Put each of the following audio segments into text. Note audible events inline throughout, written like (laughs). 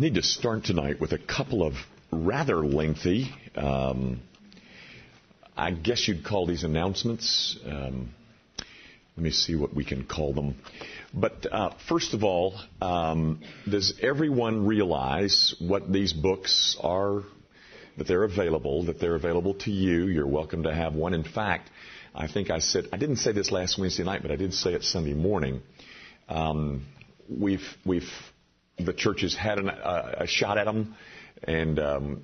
need to start tonight with a couple of rather lengthy, um, I guess you'd call these announcements. Um, let me see what we can call them. But uh, first of all, um, does everyone realize what these books are? That they're available, that they're available to you. You're welcome to have one. In fact, I think I said, I didn't say this last Wednesday night, but I did say it Sunday morning. Um, we've, we've, the churches had an, uh, a shot at them and um,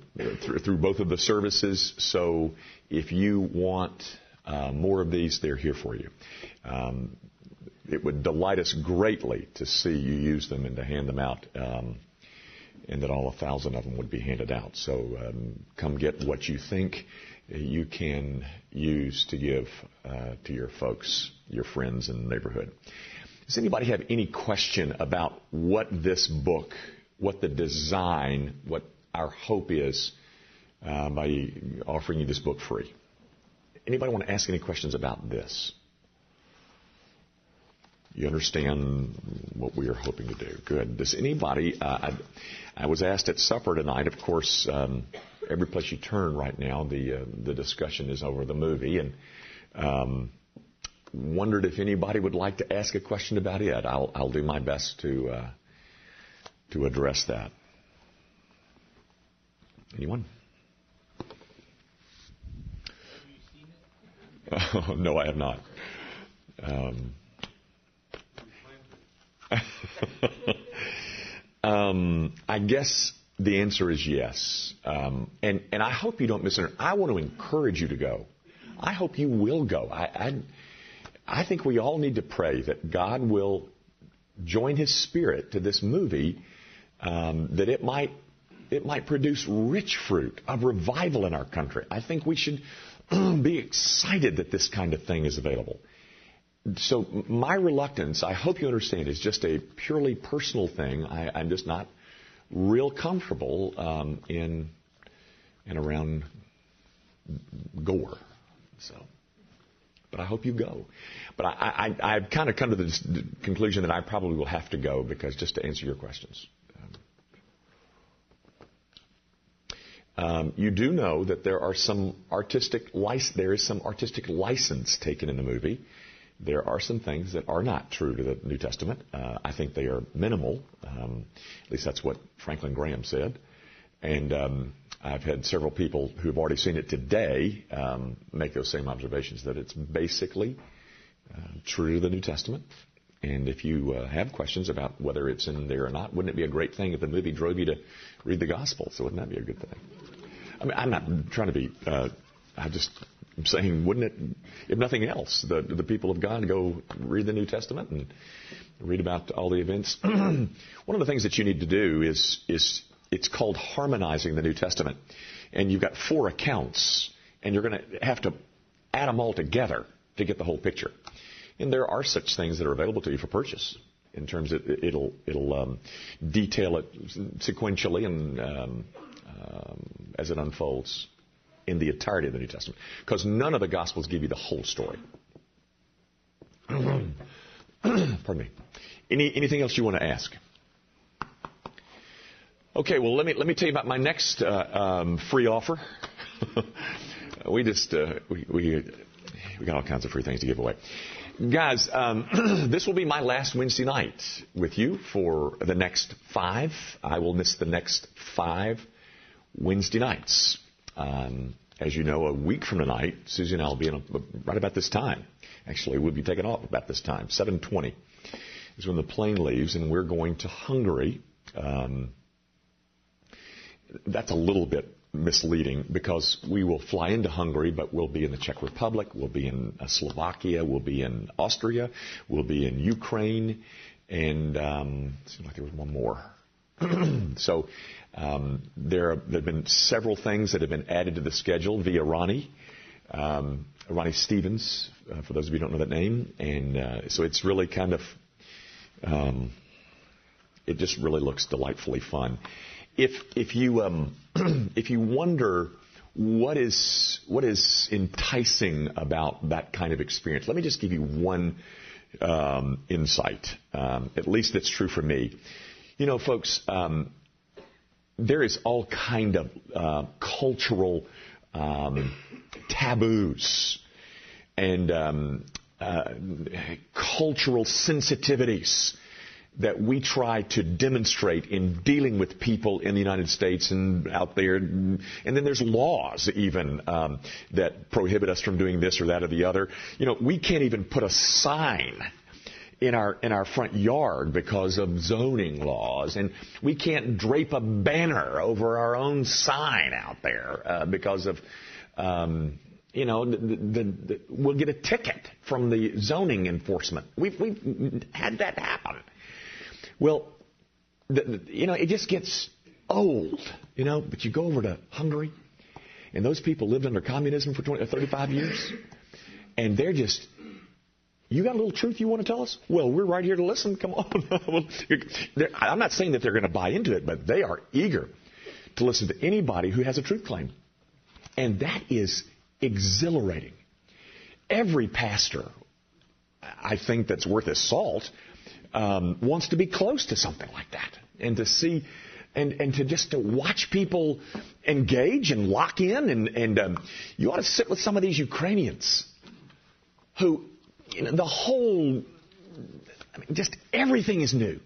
through, both of the services. So if you want uh, more of these, they're here for you. Um, it would delight us greatly to see you use them and to hand them out, um, and that all a thousand of them would be handed out. So um, come get what you think you can use to give uh, to your folks, your friends the neighborhood. Does anybody have any question about what this book, what the design, what our hope is uh, by offering you this book free? Anybody want to ask any questions about this? You understand what we are hoping to do. Good. Does anybody? Uh, I, I, was asked at supper tonight. Of course, um, every place you turn right now, the uh, the discussion is over the movie, and um, wondered if anybody would like to ask a question about it. I'll I'll do my best to uh, to address that. Anyone? Oh, no, I have not. Um, (laughs) um, I guess the answer is yes. Um, and, and I hope you don't misunderstand. I want to encourage you to go. I hope you will go. I, I, I think we all need to pray that God will join His Spirit to this movie, um, that it might it might produce rich fruit of revival in our country. I think we should (clears throat) be excited that this kind of thing is available so my reluctance, I hope you understand, is just a purely personal thing. I, am just not real comfortable um, in and around gore. So, but I hope you go. But I, I, I've kind of come to the conclusion that I probably will have to go because just to answer your questions. Um, you do know that there are some artistic license. There is some artistic license taken in the movie there are some things that are not true to the New Testament. Uh, I think they are minimal. Um, at least that's what Franklin Graham said. And um, I've had several people who've already seen it today um, make those same observations that it's basically uh, true to the New Testament. And if you uh, have questions about whether it's in there or not, wouldn't it be a great thing if the movie drove you to read the gospel? So wouldn't that be a good thing? I mean, I'm not trying to be. Uh, I just I'm saying, wouldn't it, if nothing else, the, the people of God go read the New Testament and read about all the events? (clears throat) One of the things that you need to do is, is it's called harmonizing the New Testament. And you've got four accounts, and you're going to have to add them all together to get the whole picture. And there are such things that are available to you for purchase in terms of it'll it'll um, detail it sequentially and um, um, as it unfolds in the entirety of the New Testament. Because none of the Gospels give you the whole story. (clears throat) Pardon me. Any, anything else you want to ask? Okay, well, let me, let me tell you about my next uh, um, free offer. (laughs) we just, uh, we, we, we got all kinds of free things to give away. Guys, um, (clears throat) this will be my last Wednesday night with you for the next five. I will miss the next five Wednesday nights. Um, as you know, a week from tonight, Susie and I will be in a, right about this time. Actually, we'll be taking off about this time. 7:20 is when the plane leaves, and we're going to Hungary. Um, that's a little bit misleading because we will fly into Hungary, but we'll be in the Czech Republic, we'll be in uh, Slovakia, we'll be in Austria, we'll be in Ukraine, and um, seems like there was one more. (clears throat) so um, there, have, there, have been several things that have been added to the schedule via Ronnie. Um, Ronnie Stevens, uh, for those of you who don't know that name, and uh, so it's really kind of, um, it just really looks delightfully fun. If if you um, (clears throat) if you wonder what is what is enticing about that kind of experience, let me just give you one um, insight. Um, at least that's true for me. You know, folks, um, there is all kind of uh, cultural um, taboos and um, uh, cultural sensitivities that we try to demonstrate in dealing with people in the United States and out there. And then there's laws even um, that prohibit us from doing this or that or the other. You know, we can't even put a sign in our in our front yard because of zoning laws, and we can't drape a banner over our own sign out there uh, because of. Um, you know, the, the, the, we'll get a ticket from the zoning enforcement. We've, we've had that happen. Well, you know, it just gets old, you know, but you go over to Hungary, and those people lived under communism for 20, 35 years, and they're just you got a little truth you want to tell us? Well, we're right here to listen. Come on. (laughs) I'm not saying that they're going to buy into it, but they are eager to listen to anybody who has a truth claim. And that is exhilarating. Every pastor, I think that's worth his salt, um, wants to be close to something like that. And to see, and, and to just to watch people engage and lock in. And, and um, you ought to sit with some of these Ukrainians who you know, the whole, I mean, just everything is new.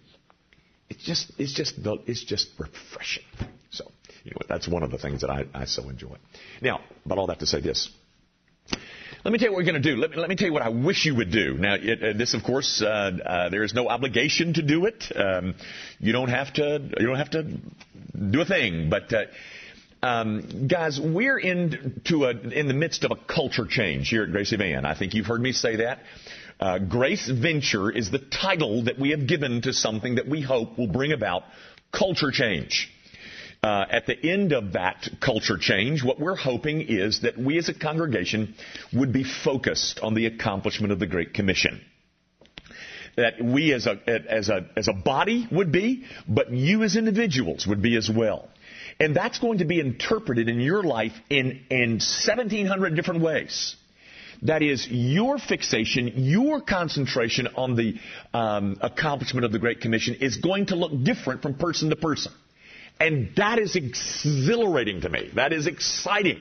It's just, it's just, it's just refreshing. So, anyway, that's one of the things that I, I so enjoy. Now, but all that to say this. Let me tell you what we're going to do. Let me, let me tell you what I wish you would do. Now, it, uh, this, of course, uh, uh, there is no obligation to do it. Um, you don't have to. You don't have to do a thing. But uh, um, guys, we're into a, in the midst of a culture change here at Grace Evan. I think you've heard me say that. Uh, Grace Venture is the title that we have given to something that we hope will bring about culture change. Uh, at the end of that culture change, what we're hoping is that we as a congregation would be focused on the accomplishment of the Great Commission that we as a, as a, as a body would be, but you as individuals would be as well. And that's going to be interpreted in your life in, in 1700 different ways. That is your fixation, your concentration on the um, accomplishment of the Great Commission is going to look different from person to person. And that is exhilarating to me. That is exciting.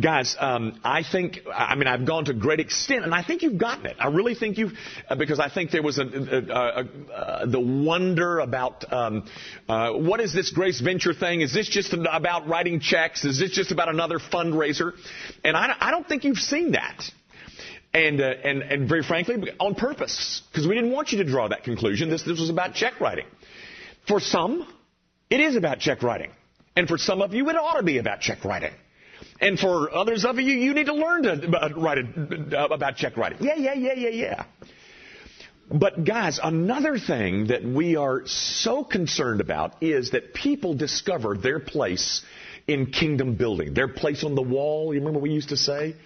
Guys, um, I think, I mean, I've gone to great extent, and I think you've gotten it. I really think you've, uh, because I think there was a, a, a, uh, the wonder about um, uh, what is this Grace Venture thing? Is this just about writing checks? Is this just about another fundraiser? And I, I don't think you've seen that. And, uh, and, and very frankly, on purpose, because we didn't want you to draw that conclusion. This, this was about check writing. For some, it is about check writing. And for some of you, it ought to be about check writing. And for others of you, you need to learn to write about check writing. Yeah, yeah, yeah, yeah, yeah. But guys, another thing that we are so concerned about is that people discover their place in kingdom building, their place on the wall. You remember we used to say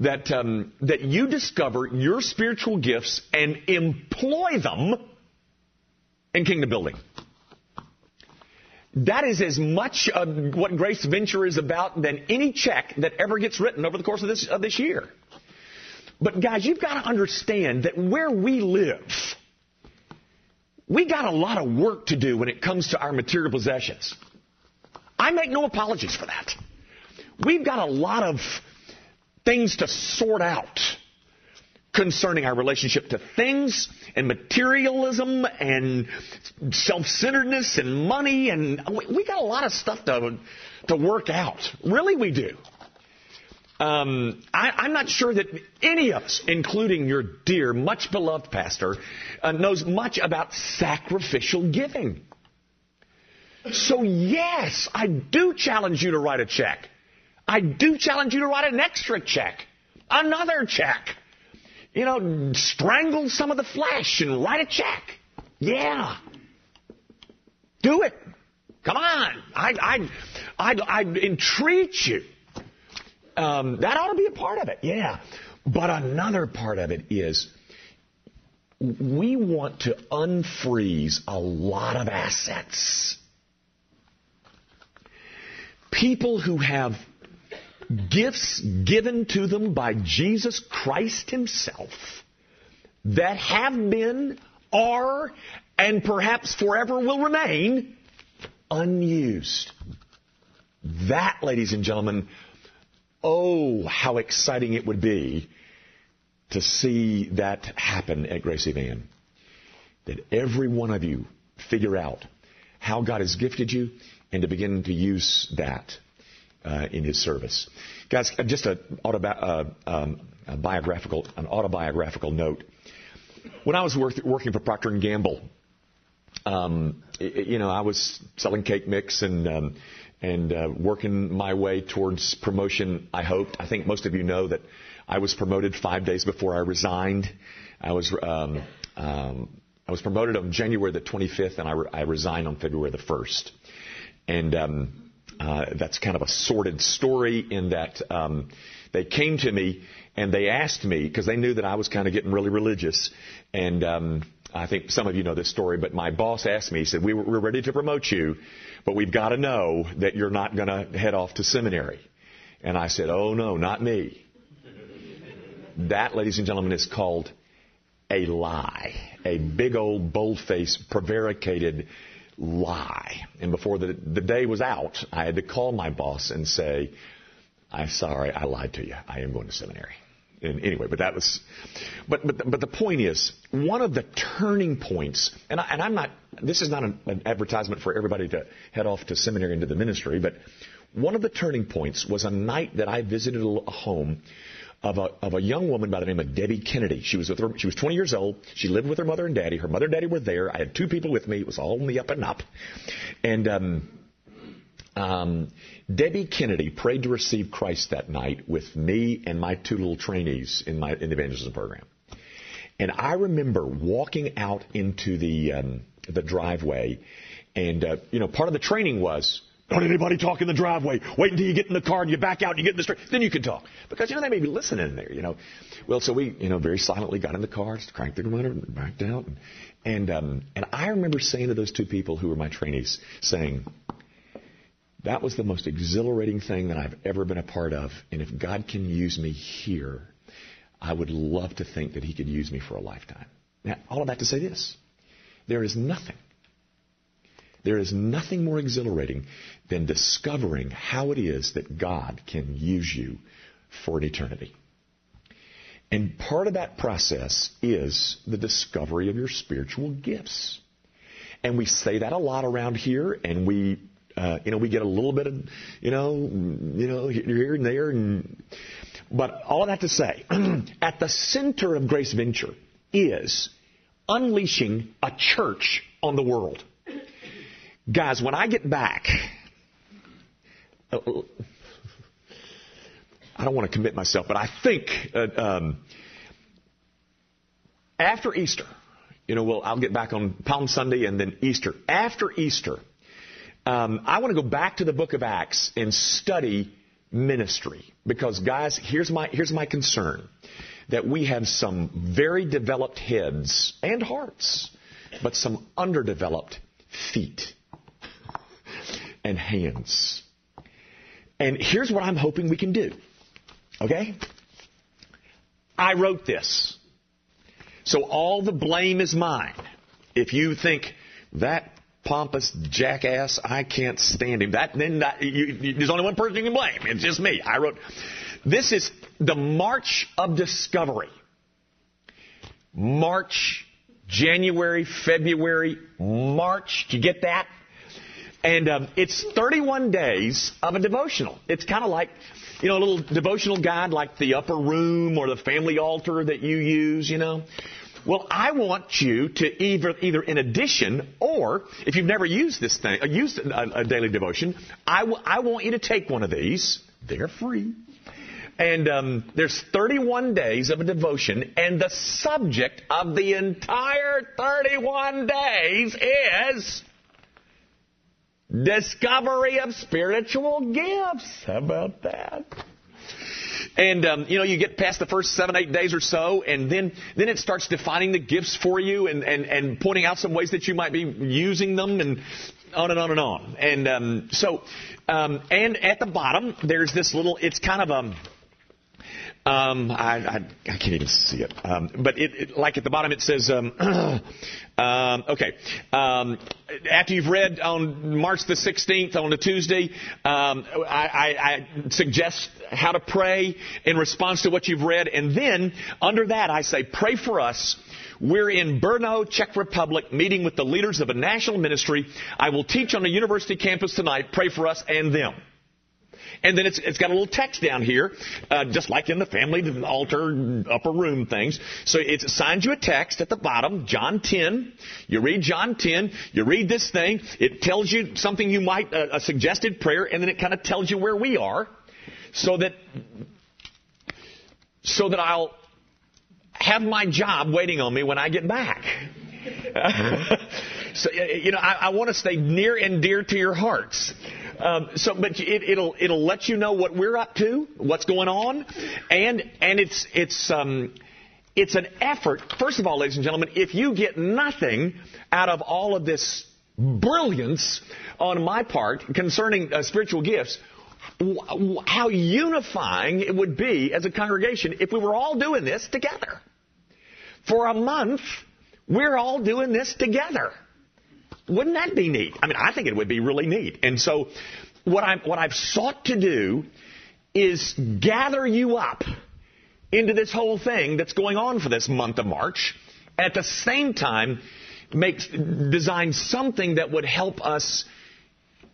that um, that you discover your spiritual gifts and employ them in kingdom building. That is as much uh, what Grace Venture is about than any check that ever gets written over the course of this, of this year. But guys, you've got to understand that where we live, we got a lot of work to do when it comes to our material possessions. I make no apologies for that. We've got a lot of things to sort out concerning our relationship to things and materialism and self-centeredness and money and we got a lot of stuff to to work out. Really, we do. Um, I, am not sure that any of us, including your dear, much beloved pastor, uh, knows much about sacrificial giving. So yes, I do challenge you to write a check. I do challenge you to write an extra check, another check you know, strangle some of the flesh and write a check. Yeah. Do it. Come on. I'd, I'd, I'd, I'd entreat you. Um, that ought to be a part of it. Yeah. But another part of it is we want to unfreeze a lot of assets. People who have gifts given to them by Jesus Christ Himself that have been, are, and perhaps forever will remain unused. That, ladies and gentlemen, oh, how exciting it would be to see that happen at Grace Evan. That every one of you figure out how God has gifted you and to begin to use that uh, in His service. Guys, just a, autobi- uh, um, a biographical, an autobiographical note. When I was work, working for Procter and Gamble, um, you know, I was selling cake mix and um, and uh, working my way towards promotion. I hoped. I think most of you know that I was promoted five days before I resigned. I was um, um, I was promoted on January the 25th, and I, re- I resigned on February the 1st. And um, uh, that's kind of a sordid story in that um, they came to me and they asked me because they knew that I was kind of getting really religious, and um, I think some of you know this story, but my boss asked me, he said, we we're ready to promote you, but we've got to know that you're not going to head off to seminary. And I said, oh no, not me. That, ladies and gentlemen, is called a lie. A big old bold-faced, prevaricated lie. And before the, the day was out, I had to call my boss and say, I'm sorry, I lied to you. I am going to seminary. And anyway, but that was, but, but, but the point is, one of the turning points, and, I, and I'm not, this is not an, an advertisement for everybody to head off to seminary into the ministry, but one of the turning points was a night that I visited a home of a, of a young woman by the name of Debbie Kennedy. She was with her, she was 20 years old. She lived with her mother and daddy. Her mother and daddy were there. I had two people with me. It was all in the up and up. And, um, um, Debbie Kennedy prayed to receive Christ that night with me and my two little trainees in my in the evangelism program. And I remember walking out into the um, the driveway, and uh, you know, part of the training was don't anybody talk in the driveway. Wait until you get in the car and you back out and you get in the street. Then you can talk. Because, you know, they may be listening in there, you know. Well, so we, you know, very silently got in the car, cranked the motor, and backed out. And, and, um, and I remember saying to those two people who were my trainees, saying, that was the most exhilarating thing that I've ever been a part of. And if God can use me here, I would love to think that He could use me for a lifetime. Now, all of that to say this there is nothing, there is nothing more exhilarating than discovering how it is that God can use you for an eternity. And part of that process is the discovery of your spiritual gifts. And we say that a lot around here, and we uh, you know, we get a little bit of, you know, you know, here and there, and but all that to say, (clears throat) at the center of Grace Venture is unleashing a church on the world. Guys, when I get back, I don't want to commit myself, but I think uh, um, after Easter, you know, well, I'll get back on Palm Sunday and then Easter. After Easter, um, I want to go back to the book of Acts and study ministry because, guys, here's my here's my concern that we have some very developed heads and hearts, but some underdeveloped feet and hands. And here's what I'm hoping we can do. Okay? I wrote this. So all the blame is mine. If you think that pompous jackass. I can't stand him. That then that, you, you, there's only one person you can blame. It's just me. I wrote. This is the March of Discovery. March, January, February, March. Do you get that? And um, it's 31 days of a devotional. It's kind of like, you know, a little devotional guide like the upper room or the family altar that you use, you know. Well, I want you to either, either in addition, or if you've never used this thing, uh, used a, a daily devotion, I, w- I want you to take one of these. They're free. And um, there's 31 days of a devotion, and the subject of the entire 31 days is discovery of spiritual gifts. How about that? And um, you know, you get past the first seven, eight days or so, and then then it starts defining the gifts for you and and and pointing out some ways that you might be using them, and on and on and on. And um, so, um, and at the bottom, there's this little. It's kind of a Um, I, I, I, can't even see it. Um, but it, it, like at the bottom, it says, um, (clears throat) um, okay. Um, after you've read on March the 16th on a Tuesday, um, I, I, suggest how to pray in response to what you've read, and then under that, I say, pray for us. We're in Brno, Czech Republic, meeting with the leaders of a national ministry. I will teach on a university campus tonight. Pray for us and them. And then it's, it's got a little text down here, uh, just like in the family altar upper room things. So it assigns you a text at the bottom, John 10. You read John 10. You read this thing. It tells you something you might, uh, a suggested prayer, and then it kind of tells you where we are, so that so that I'll have my job waiting on me when I get back. (laughs) so you know, I, I want to stay near and dear to your hearts. Um, so, but it, will it'll let you know what we're up to, what's going on, and and it's it's um, it's an effort. First of all, ladies and gentlemen, if you get nothing out of all of this brilliance on my part concerning uh, spiritual gifts, how unifying it would be as a congregation if we were all doing this together. For a month, we're all doing this together. Wouldn't that be neat? I mean, I think it would be really neat. And so, what I'm what I've sought to do is gather you up into this whole thing that's going on for this month of March. At the same time, make design something that would help us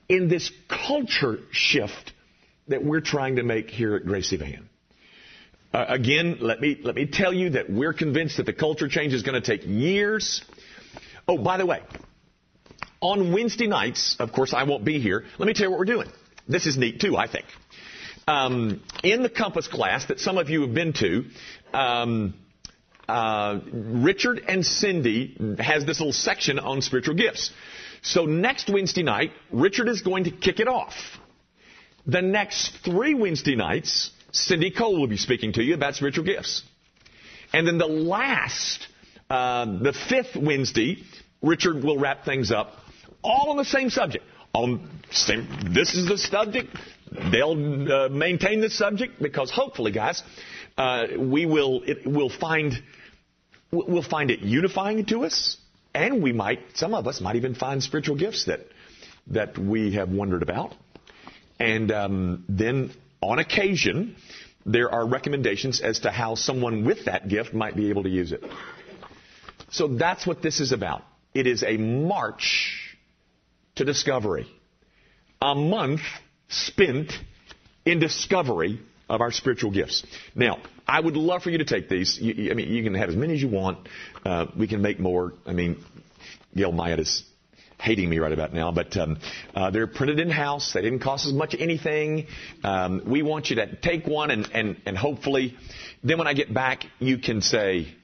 in this culture shift that we're trying to make here at Grace Evan. Uh, again, let me let me tell you that we're convinced that the culture change is going to take years. Oh, by the way, on Wednesday nights, of course, I won't be here. Let me tell you what we're doing. This is neat too, I think. Um, in the Compass class that some of you have been to, um, uh, Richard and Cindy has this little section on spiritual gifts. So next Wednesday night, Richard is going to kick it off. The next three Wednesday nights, Cindy Cole will be speaking to you about spiritual gifts. And then the last, uh, the fifth Wednesday, Richard will wrap things up all on the same subject. On same, this is the subject. They'll uh, maintain the subject because hopefully, guys, uh, we will it, we'll find we'll find it unifying to us, and we might some of us might even find spiritual gifts that that we have wondered about, and um, then on occasion there are recommendations as to how someone with that gift might be able to use it. So that's what this is about. It is a march to discovery. A month spent in discovery of our spiritual gifts. Now, I would love for you to take these. You, I mean, you can have as many as you want. Uh, we can make more. I mean, Gail Myatt is hating me right about now, but um, uh, they're printed in house. They didn't cost as much anything. Um, we want you to take one and, and, and hopefully, then when I get back, you can say,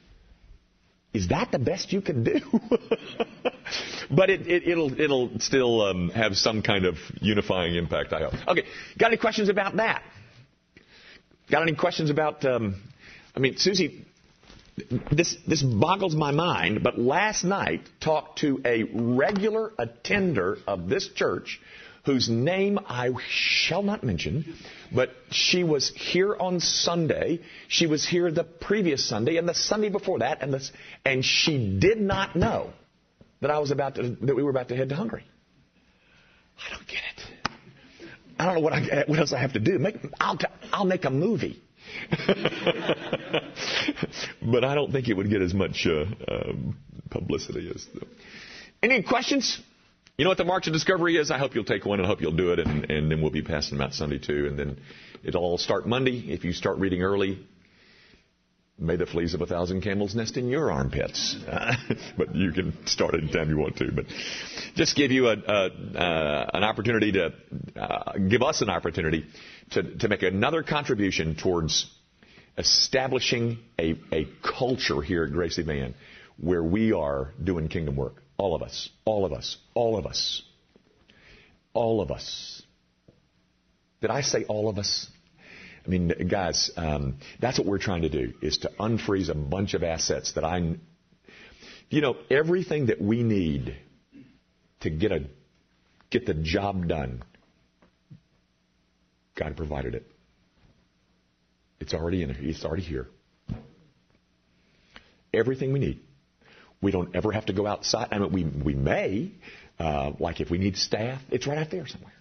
is that the best you can do? (laughs) but it, it, will it'll, it'll still um, have some kind of unifying impact, I hope. Okay, got any questions about that? Got any questions about? Um, I mean, Susie, this this boggles my mind. But last night, talked to a regular attender of this church whose name I shall not mention, but she was here on Sunday. She was here the previous Sunday and the Sunday before that, and, this, and she did not know that I was about to, that we were about to head to Hungary. I don't get it. I don't know what, I, what else I have to do. Make, I'll, I'll make a movie. (laughs) but I don't think it would get as much uh, um, publicity as. The... Any questions? You know what the March of Discovery is? I hope you'll take one and I hope you'll do it, and, and then we'll be passing them out Sunday too. And then it'll all start Monday. If you start reading early, may the fleas of a thousand camels nest in your armpits. (laughs) But you can start anytime you want to. But just give you a, a, an opportunity to uh, give us an opportunity to, to make another contribution towards establishing a, a culture here at Grace Evan where we are doing kingdom work. All of us. All of us. All of us. All of us. Did I say all of us? I mean, guys, um, that's what we're trying to do is to unfreeze a bunch of assets that I, you know, everything that we need to get a get the job done. God provided it. It's already in. It's already here. Everything we need. We don't ever have to go outside. I mean, we, we may, uh, like if we need staff, it's right out there somewhere.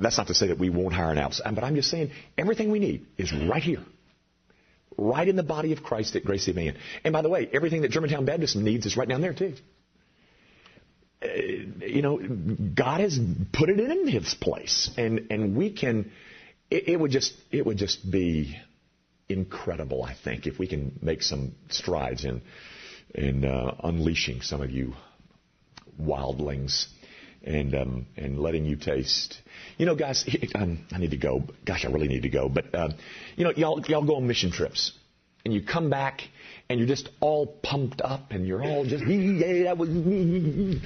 That's not to say that we won't hire an outside, but I'm just saying everything we need is right here. Right in the body of Christ at Grace Evan. And by the way, everything that Germantown Baptist needs is right down there too. Uh, you know, God has put it in His place, and and we can. It, it would just it would just be incredible, I think, if we can make some strides in in uh, unleashing some of you wildlings and um, and letting you taste. You know, guys, um, I need to go. Gosh, I really need to go. But uh, you know, y'all y'all go on mission trips, and you come back, and you're just all pumped up, and you're all just (laughs) yeah, that was. And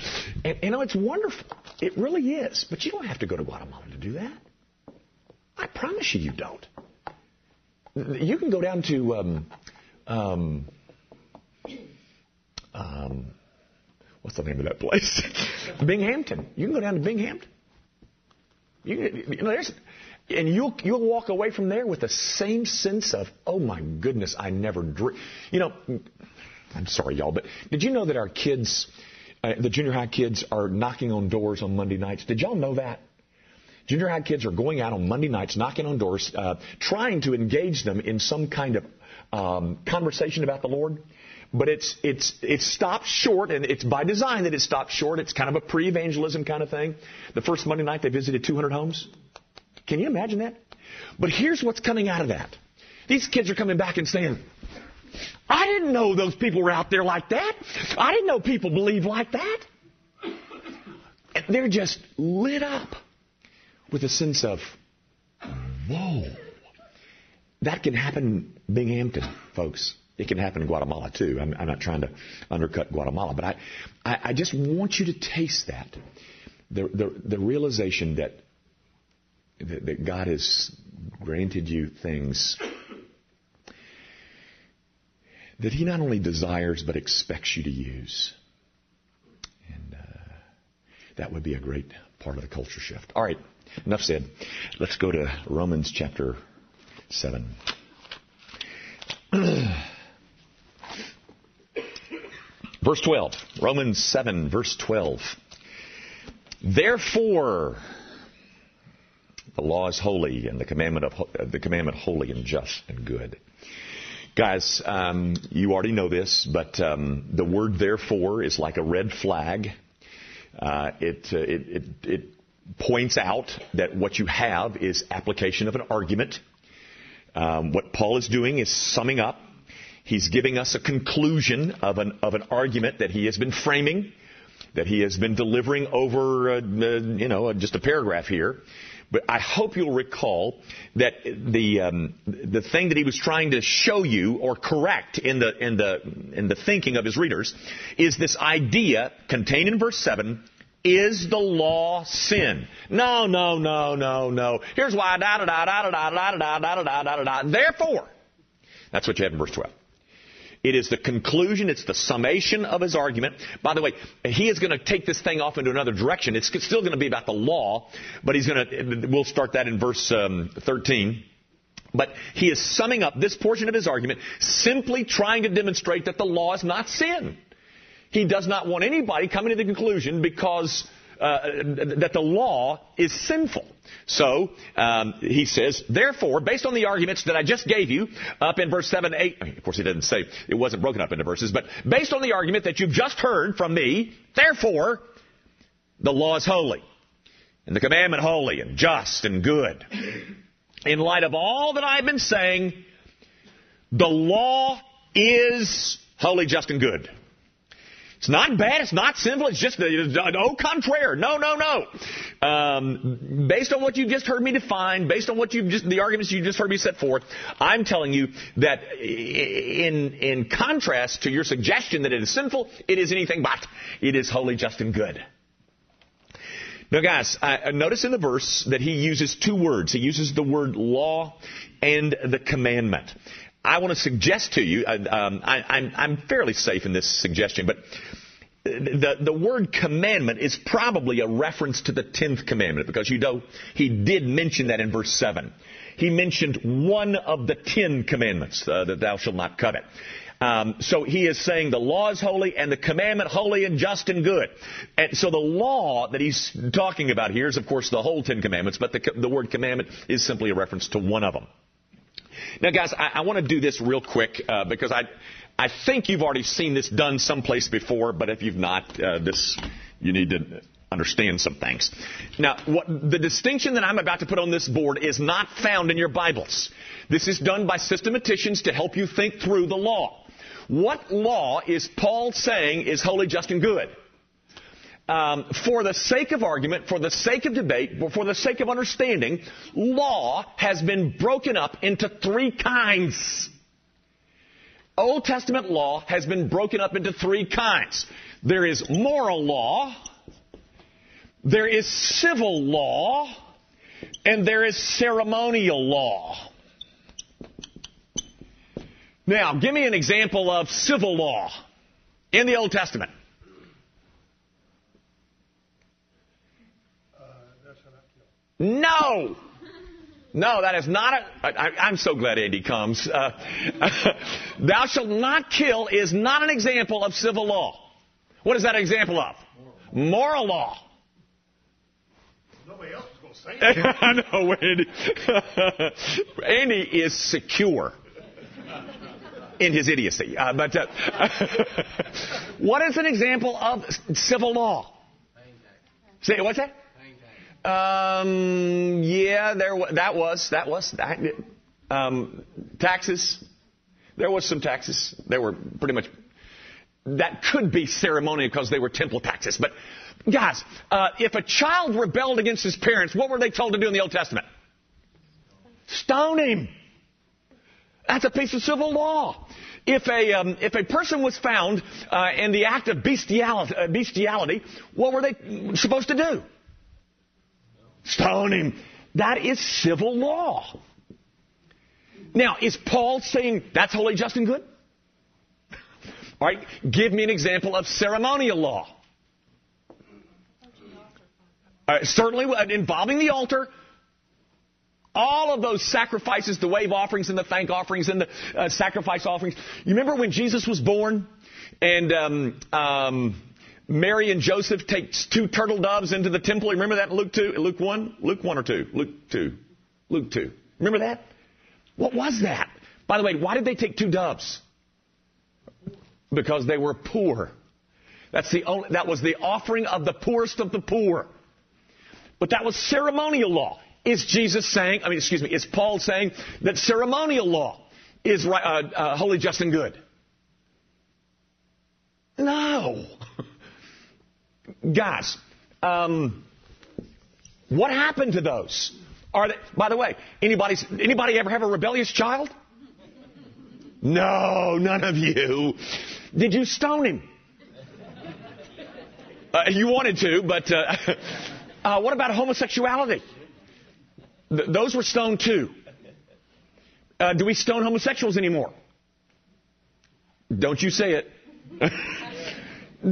you know, it's wonderful. It really is. But you don't have to go to Guatemala to do that. I promise you, you don't. You can go down to um, um, um, what's the name of that place? (laughs) Binghampton. You can go down to Binghampton. You, you know, there's, and you'll you'll walk away from there with the same sense of, oh my goodness, I never dreamed. You know, I'm sorry, y'all, but did you know that our kids, uh, the junior high kids, are knocking on doors on Monday nights? Did y'all know that? Junior high kids are going out on Monday nights, knocking on doors, uh, trying to engage them in some kind of um, conversation about the Lord. But it's it's it's stopped short, and it's by design that it stopped short. It's kind of a pre-evangelism kind of thing. The first Monday night they visited 200 homes. Can you imagine that? But here's what's coming out of that. These kids are coming back and saying, I didn't know those people were out there like that. I didn't know people believe like that. And they're just lit up with a sense of, whoa. That can happen in Binghampton, folks. It can happen in Guatemala too. I'm, I'm not trying to undercut Guatemala, but I, I, I just want you to taste that. The, the, the realization that, that, that God has granted you things that He not only desires but expects you to use. And uh, that would be a great part of the culture shift. All right, enough said. Let's go to Romans chapter 7. (clears throat) Verse 12. Romans 7, verse 12. Therefore, the law is holy and the commandment of the commandment holy and just and good. Guys, um, you already know this, but um, the word therefore is like a red flag. Uh, it, uh, it, it, it points out that what you have is application of an argument. Um, what Paul is doing is summing up He's giving us a conclusion of an, of an argument that he has been framing, that he has been delivering over, uh, uh, you know, just a paragraph here. But I hope you'll recall that the um, the thing that he was trying to show you or correct in the in the in the thinking of his readers is this idea contained in verse seven. Is the law sin? No, no, no, no, no. Here's why. Da da da da da da da da da da da da. Therefore, that's what you have in verse twelve. It is the conclusion, it's the summation of his argument. By the way, he is going to take this thing off into another direction. It's still going to be about the law, but he's going to, we'll start that in verse um, 13. But he is summing up this portion of his argument, simply trying to demonstrate that the law is not sin. He does not want anybody coming to the conclusion because uh, that the law is sinful. So um, he says, therefore, based on the arguments that I just gave you up in verse 7, 8, of course he doesn't say it wasn't broken up into verses, but based on the argument that you've just heard from me, therefore, the law is holy, and the commandment holy, and just, and good. In light of all that I've been saying, the law is holy, just, and good. It's not bad. It's not sinful. It's just au contraire. No, no, no. Um, based on what you just heard me define, based on what you just the arguments you just heard me set forth, I'm telling you that in in contrast to your suggestion that it is sinful, it is anything but. It is holy, just, and good. Now, guys, I notice in the verse that he uses two words. He uses the word law and the commandment. I want to suggest to you, um, I, am fairly safe in this suggestion, but the, the word commandment is probably a reference to the 10th commandment because you know he did mention that in verse 7. He mentioned one of the 10 commandments uh, that thou shalt not covet. Um, so he is saying the law is holy and the commandment holy and just and good. And so the law that he's talking about here is, of course, the whole Ten Commandments, but the, the word commandment is simply a reference to one of them. Now, guys, I, I want to do this real quick uh, because I, I think you've already seen this done someplace before, but if you've not, uh, this you need to understand some things. Now, what, the distinction that I'm about to put on this board is not found in your Bibles. This is done by systematicians to help you think through the law. What law is Paul saying is holy, just, and good? Um, for the sake of argument, for the sake of debate, for the sake of understanding, law has been broken up into three kinds. Old Testament law has been broken up into three kinds. There is moral law, there is civil law, and there is ceremonial law. Now, give me an example of civil law in the Old Testament. Uh, no! No, that is not a. I, I'm so glad Andy comes. Uh, (laughs) thou shalt not kill is not an example of civil law. What is that an example of? Moral, Moral law. Nobody else is going to say (laughs) it. I know, Andy. (laughs) Andy is secure in his idiocy. Uh, but uh, what is an example of civil law? Say what's that? Um, there that was that was that. Um, taxes. There was some taxes. They were pretty much that could be ceremonial because they were temple taxes. But guys, uh, if a child rebelled against his parents, what were they told to do in the Old Testament? Stone him. That's a piece of civil law. If a, um, if a person was found uh, in the act of bestiality, uh, bestiality, what were they supposed to do? Stone him. That is civil law. Now, is Paul saying that's holy, just, and good? All right, give me an example of ceremonial law. Uh, certainly involving the altar, all of those sacrifices, the wave offerings and the thank offerings and the uh, sacrifice offerings. You remember when Jesus was born and um, um, Mary and Joseph takes two turtle doves into the temple? Remember that in Luke 2? Luke 1? Luke 1 or 2? Luke 2. Luke 2. Remember that? What was that? By the way, why did they take two doves? Because they were poor. That's the only, that was the offering of the poorest of the poor. But that was ceremonial law. Is Jesus saying, I mean, excuse me, is Paul saying that ceremonial law is uh, uh, holy, just, and good? No. Guys, um, what happened to those? Are they, by the way, anybody, anybody ever have a rebellious child? No, none of you. Did you stone him? Uh, you wanted to, but uh, (laughs) uh, what about homosexuality? Th- those were stoned too. Uh, do we stone homosexuals anymore? Don't you say it. (laughs)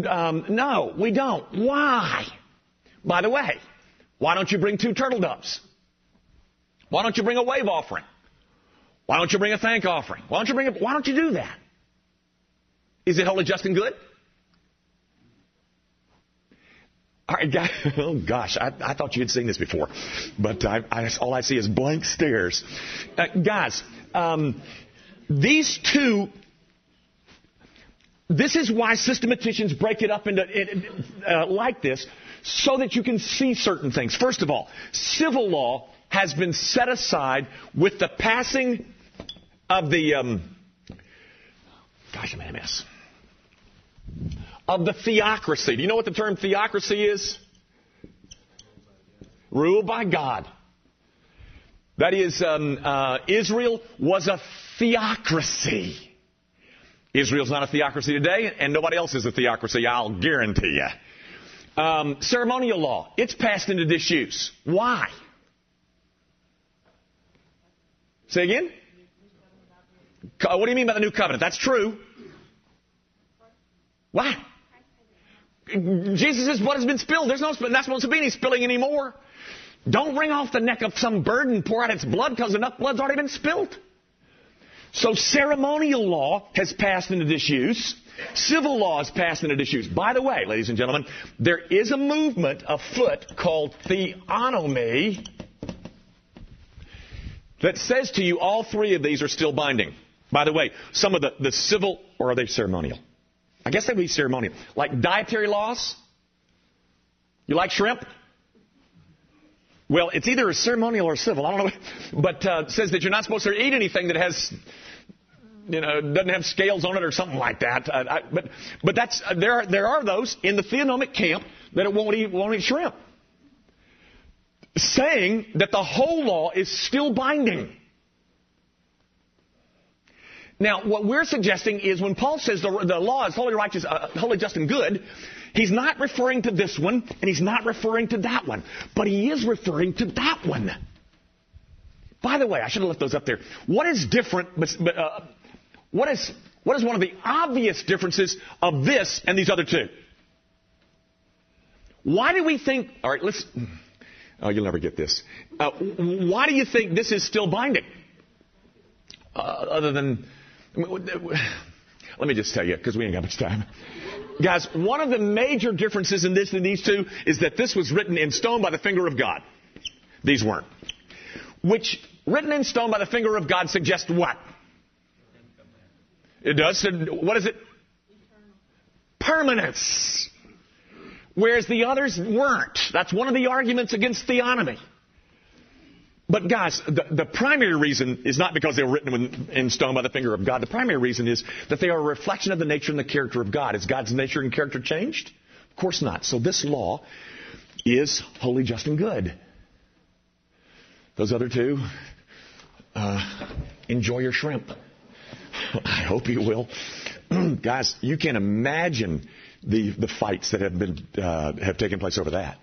um, no, we don't. Why? By the way, why don't you bring two turtle doves? Why don't you bring a wave offering? Why don't you bring a thank offering? Why don't you bring a, why don't you do that? Is it holy, just, and good? All right, guys. (laughs) Oh gosh, I, I, thought you had seen this before, but I, I, all I see is blank stares. Uh, guys, um, these two. This is why systematicians break it up into uh, like this, so that you can see certain things. First of all, civil law has been set aside with the passing of the. Um, gosh, I'm in a mess of the theocracy. Do you know what the term theocracy is? Ruled by God. That is, um, uh, Israel was a theocracy. Israel's not a theocracy today, and nobody else is a theocracy, I'll guarantee you. Um, ceremonial law, it's passed into disuse. Why? Say again? What do you mean by the new covenant? That's true. Why? Jesus' blood has been spilled. There's no, that's not supposed to be any spilling anymore. Don't wring off the neck of some bird and pour out its blood because enough blood's already been spilled. So ceremonial law has passed into disuse. Civil law has passed into disuse. By the way, ladies and gentlemen, there is a movement afoot called theonomy that says to you all three of these are still binding. By the way, some of the, the civil, or are they ceremonial? I guess they'd be ceremonial. Like dietary laws. You like shrimp? Well, it's either a ceremonial or civil. I don't know. (laughs) But uh, says that you're not supposed to eat anything that has, you know, doesn't have scales on it or something like that. Uh, I, but but that's uh, there. Are, there are those in the theonomic camp that it won't eat won't eat shrimp, saying that the whole law is still binding. Now, what we're suggesting is when Paul says the, the law is holy, righteous, uh, holy, just, and good, he's not referring to this one, and he's not referring to that one, but he is referring to that one. By the way, I should have left those up there. What is different? But, uh, what is what is one of the obvious differences of this and these other two? Why do we think? All right, let's. Oh, you'll never get this. Uh, why do you think this is still binding? Uh, other than (sighs) let me just tell you, because we ain't got much time. Guys, one of the major differences in this and these two is that this was written in stone by the finger of God. These weren't. Which, written in stone by the finger of God suggests what? It does. What is it? Permanence. Whereas the others weren't. That's one of the arguments against theonomy. But guys, the, the, primary reason is not because they were written in, stone by the finger of God. The primary reason is that they are a reflection of the nature and the character of God. Is God's nature and character changed? Of course not. So this law is holy, just, and good. Those other two, uh, enjoy your shrimp. (laughs) I hope you will. (clears throat) guys, you can imagine the, the fights that have been, uh, have taken place over that.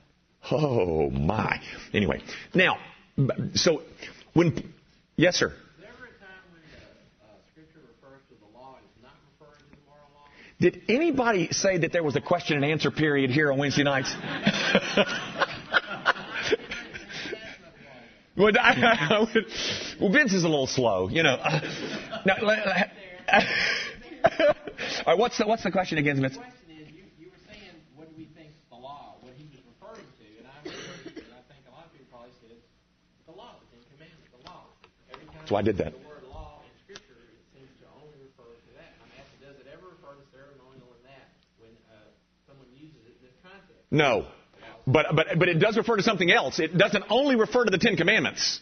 Oh my. Anyway, now, so when, yes, sir. Did anybody say that there was a question and answer period here on Wednesday nights? (laughs) well, Vince is a little slow, you know. now, (laughs) all right, what's the, what's the question again, Vince? That's why I did that. No. But, but, but it does refer to something else. It doesn't only refer to the Ten Commandments.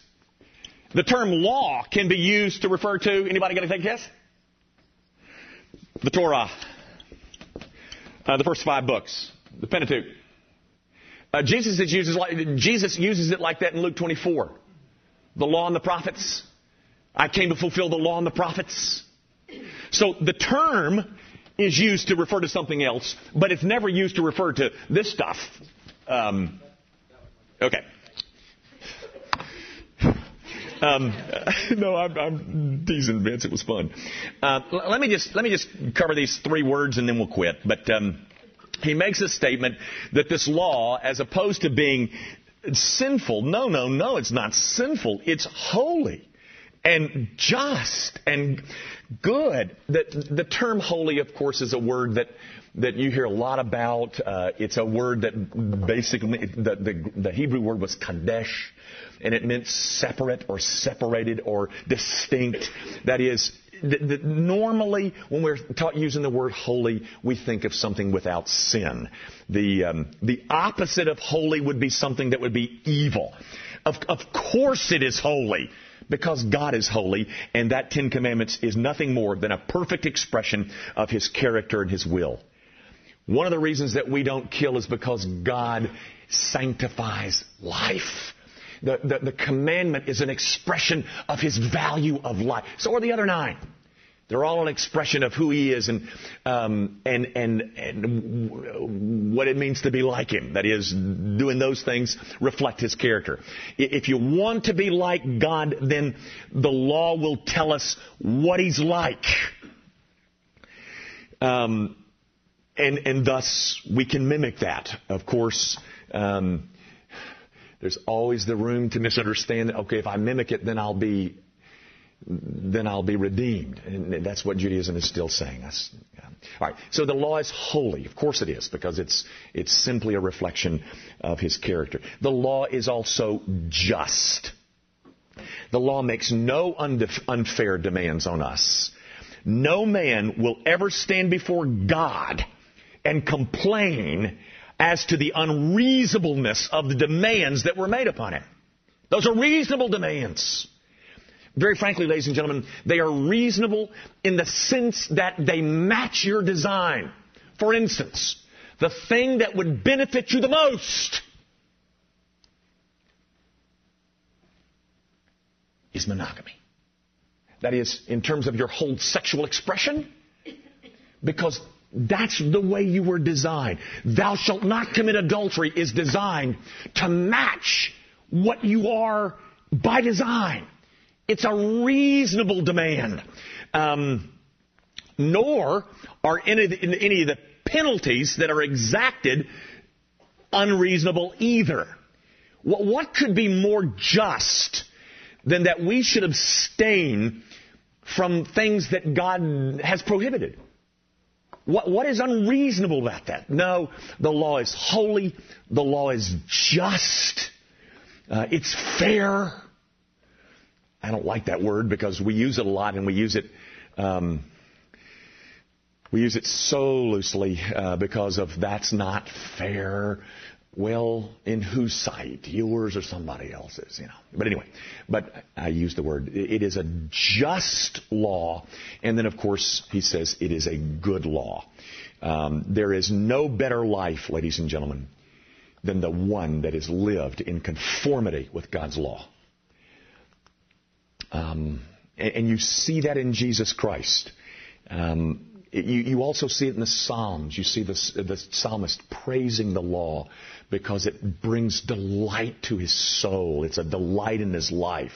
The term law can be used to refer to, anybody got to take a guess? The Torah. Uh, the first five books. The Pentateuch. Uh, Jesus, uses like, Jesus uses it like that in Luke 24. The law and the prophets. I came to fulfill the law and the prophets. So the term is used to refer to something else, but it's never used to refer to this stuff. Um, okay. Um, (laughs) no, I'm, I'm, Vince. It was fun. Uh, let me just let me just cover these three words and then we'll quit. But um, he makes a statement that this law, as opposed to being sinful, no, no, no, it's not sinful. It's holy and just and good. The, the term holy, of course, is a word that that you hear a lot about. Uh, it's a word that basically the, the, the Hebrew word was kadesh, and it meant separate or separated or distinct. That is, normally when we're taught using the word holy, we think of something without sin. The um, the opposite of holy would be something that would be evil. Of, of course, it is holy because God is holy, and that Ten Commandments is nothing more than a perfect expression of His character and His will. One of the reasons that we don't kill is because God sanctifies life. The, the, the commandment is an expression of His value of life. So are the other nine. They're all an expression of who he is and, um, and, and, and what it means to be like him. That is, doing those things reflect his character. If you want to be like God, then the law will tell us what he's like. Um, and, and thus we can mimic that. Of course, um, there's always the room to misunderstand okay, if I mimic it, then I'll be, then I'll be redeemed. And that's what Judaism is still saying. Yeah. All right. So the law is holy. Of course it is, because it's, it's simply a reflection of his character. The law is also just. The law makes no unfair demands on us. No man will ever stand before God and complain as to the unreasonableness of the demands that were made upon him. Those are reasonable demands. Very frankly, ladies and gentlemen, they are reasonable in the sense that they match your design. For instance, the thing that would benefit you the most is monogamy. That is, in terms of your whole sexual expression, because that's the way you were designed. Thou shalt not commit adultery is designed to match what you are by design. It's a reasonable demand. Um, nor are any, any of the penalties that are exacted unreasonable either. What, could be more just than that we should abstain from things that God has prohibited. What, what is unreasonable about that? No, the law is holy. The law is just. Uh, it's fair. I don't like that word because we use it a lot and we use it um, we use it so loosely uh, because of that's not fair. Well, in whose sight? Yours or somebody else's, you know. But anyway, but I use the word. It is a just law. And then, of course, he says it is a good law. Um, there is no better life, ladies and gentlemen, than the one that is lived in conformity with God's law. Um, and, and, you see that in Jesus Christ. Um, you, you, also see it in the Psalms. You see the, the psalmist praising the law because it brings delight to his soul. It's a delight in his life.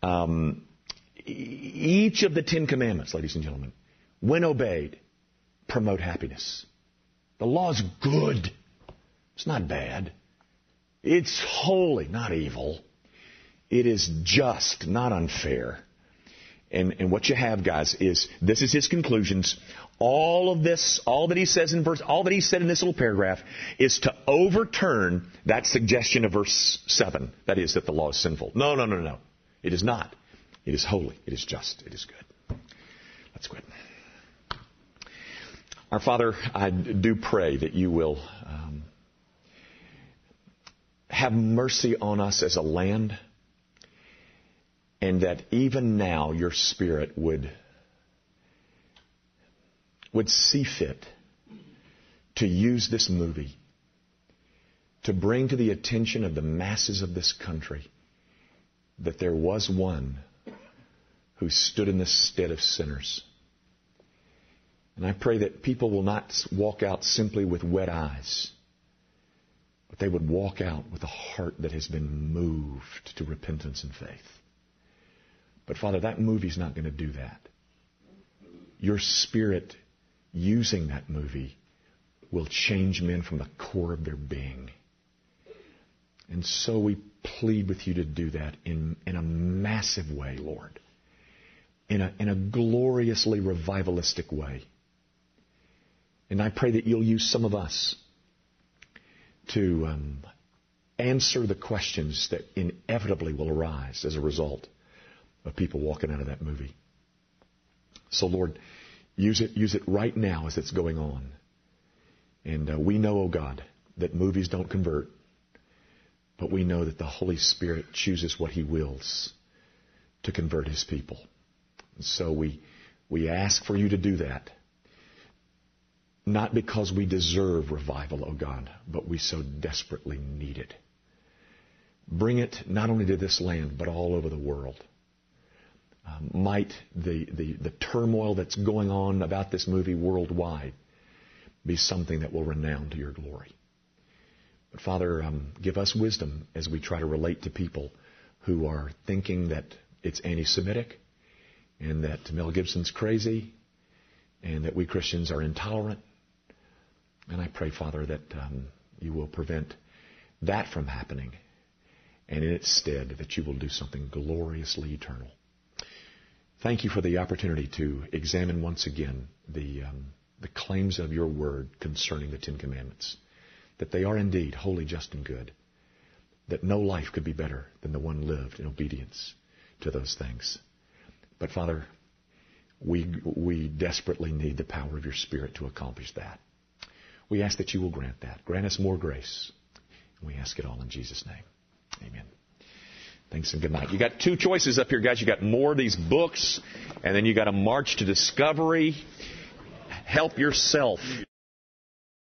Um, each of the Ten Commandments, ladies and gentlemen, when obeyed, promote happiness. The law is good. It's not bad. It's holy, not evil. It is just, not unfair. And, and what you have, guys, is this is his conclusions. All of this, all that he says in verse, all that he said in this little paragraph is to overturn that suggestion of verse 7. That is, that the law is sinful. No, no, no, no. It is not. It is holy. It is just. It is good. Let's quit. Our Father, I do pray that you will um, have mercy on us as a land and that even now your spirit would would see fit to use this movie to bring to the attention of the masses of this country that there was one who stood in the stead of sinners. And I pray that people will not walk out simply with wet eyes, but they would walk out with a heart that has been moved to repentance and faith. But Father, that movie's not going to do that. Your spirit using that movie will change men from the core of their being. And so we plead with you to do that in, in a massive way, Lord. In a, in a gloriously revivalistic way. And I pray that you'll use some of us to um, answer the questions that inevitably will arise as a result of people walking out of that movie. So, Lord, use it, use it right now as it's going on. And uh, we know, oh God, that movies don't convert, but we know that the Holy Spirit chooses what He wills to convert His people. And so we, we ask for you to do that. Not because we deserve revival, oh God, but we so desperately need it. Bring it not only to this land, but all over the world um, might the, the, the turmoil that's going on about this movie worldwide be something that will renown to your glory. But Father, um, give us wisdom as we try to relate to people who are thinking that it's anti-Semitic and that Mel Gibson's crazy and that we Christians are intolerant. And I pray, Father, that um, you will prevent that from happening. And in its stead, that you will do something gloriously eternal. Thank you for the opportunity to examine once again the, um, the claims of your word concerning the Ten Commandments. That they are indeed holy, just, and good. That no life could be better than the one lived in obedience to those things. But Father, we, we desperately need the power of your Spirit to accomplish that. We ask that you will grant that. Grant us more grace. We ask it all in Jesus' name. Amen. Thanks and good night. You got two choices up here, guys. You got more of these books, and then you got a march to discovery. Help yourself.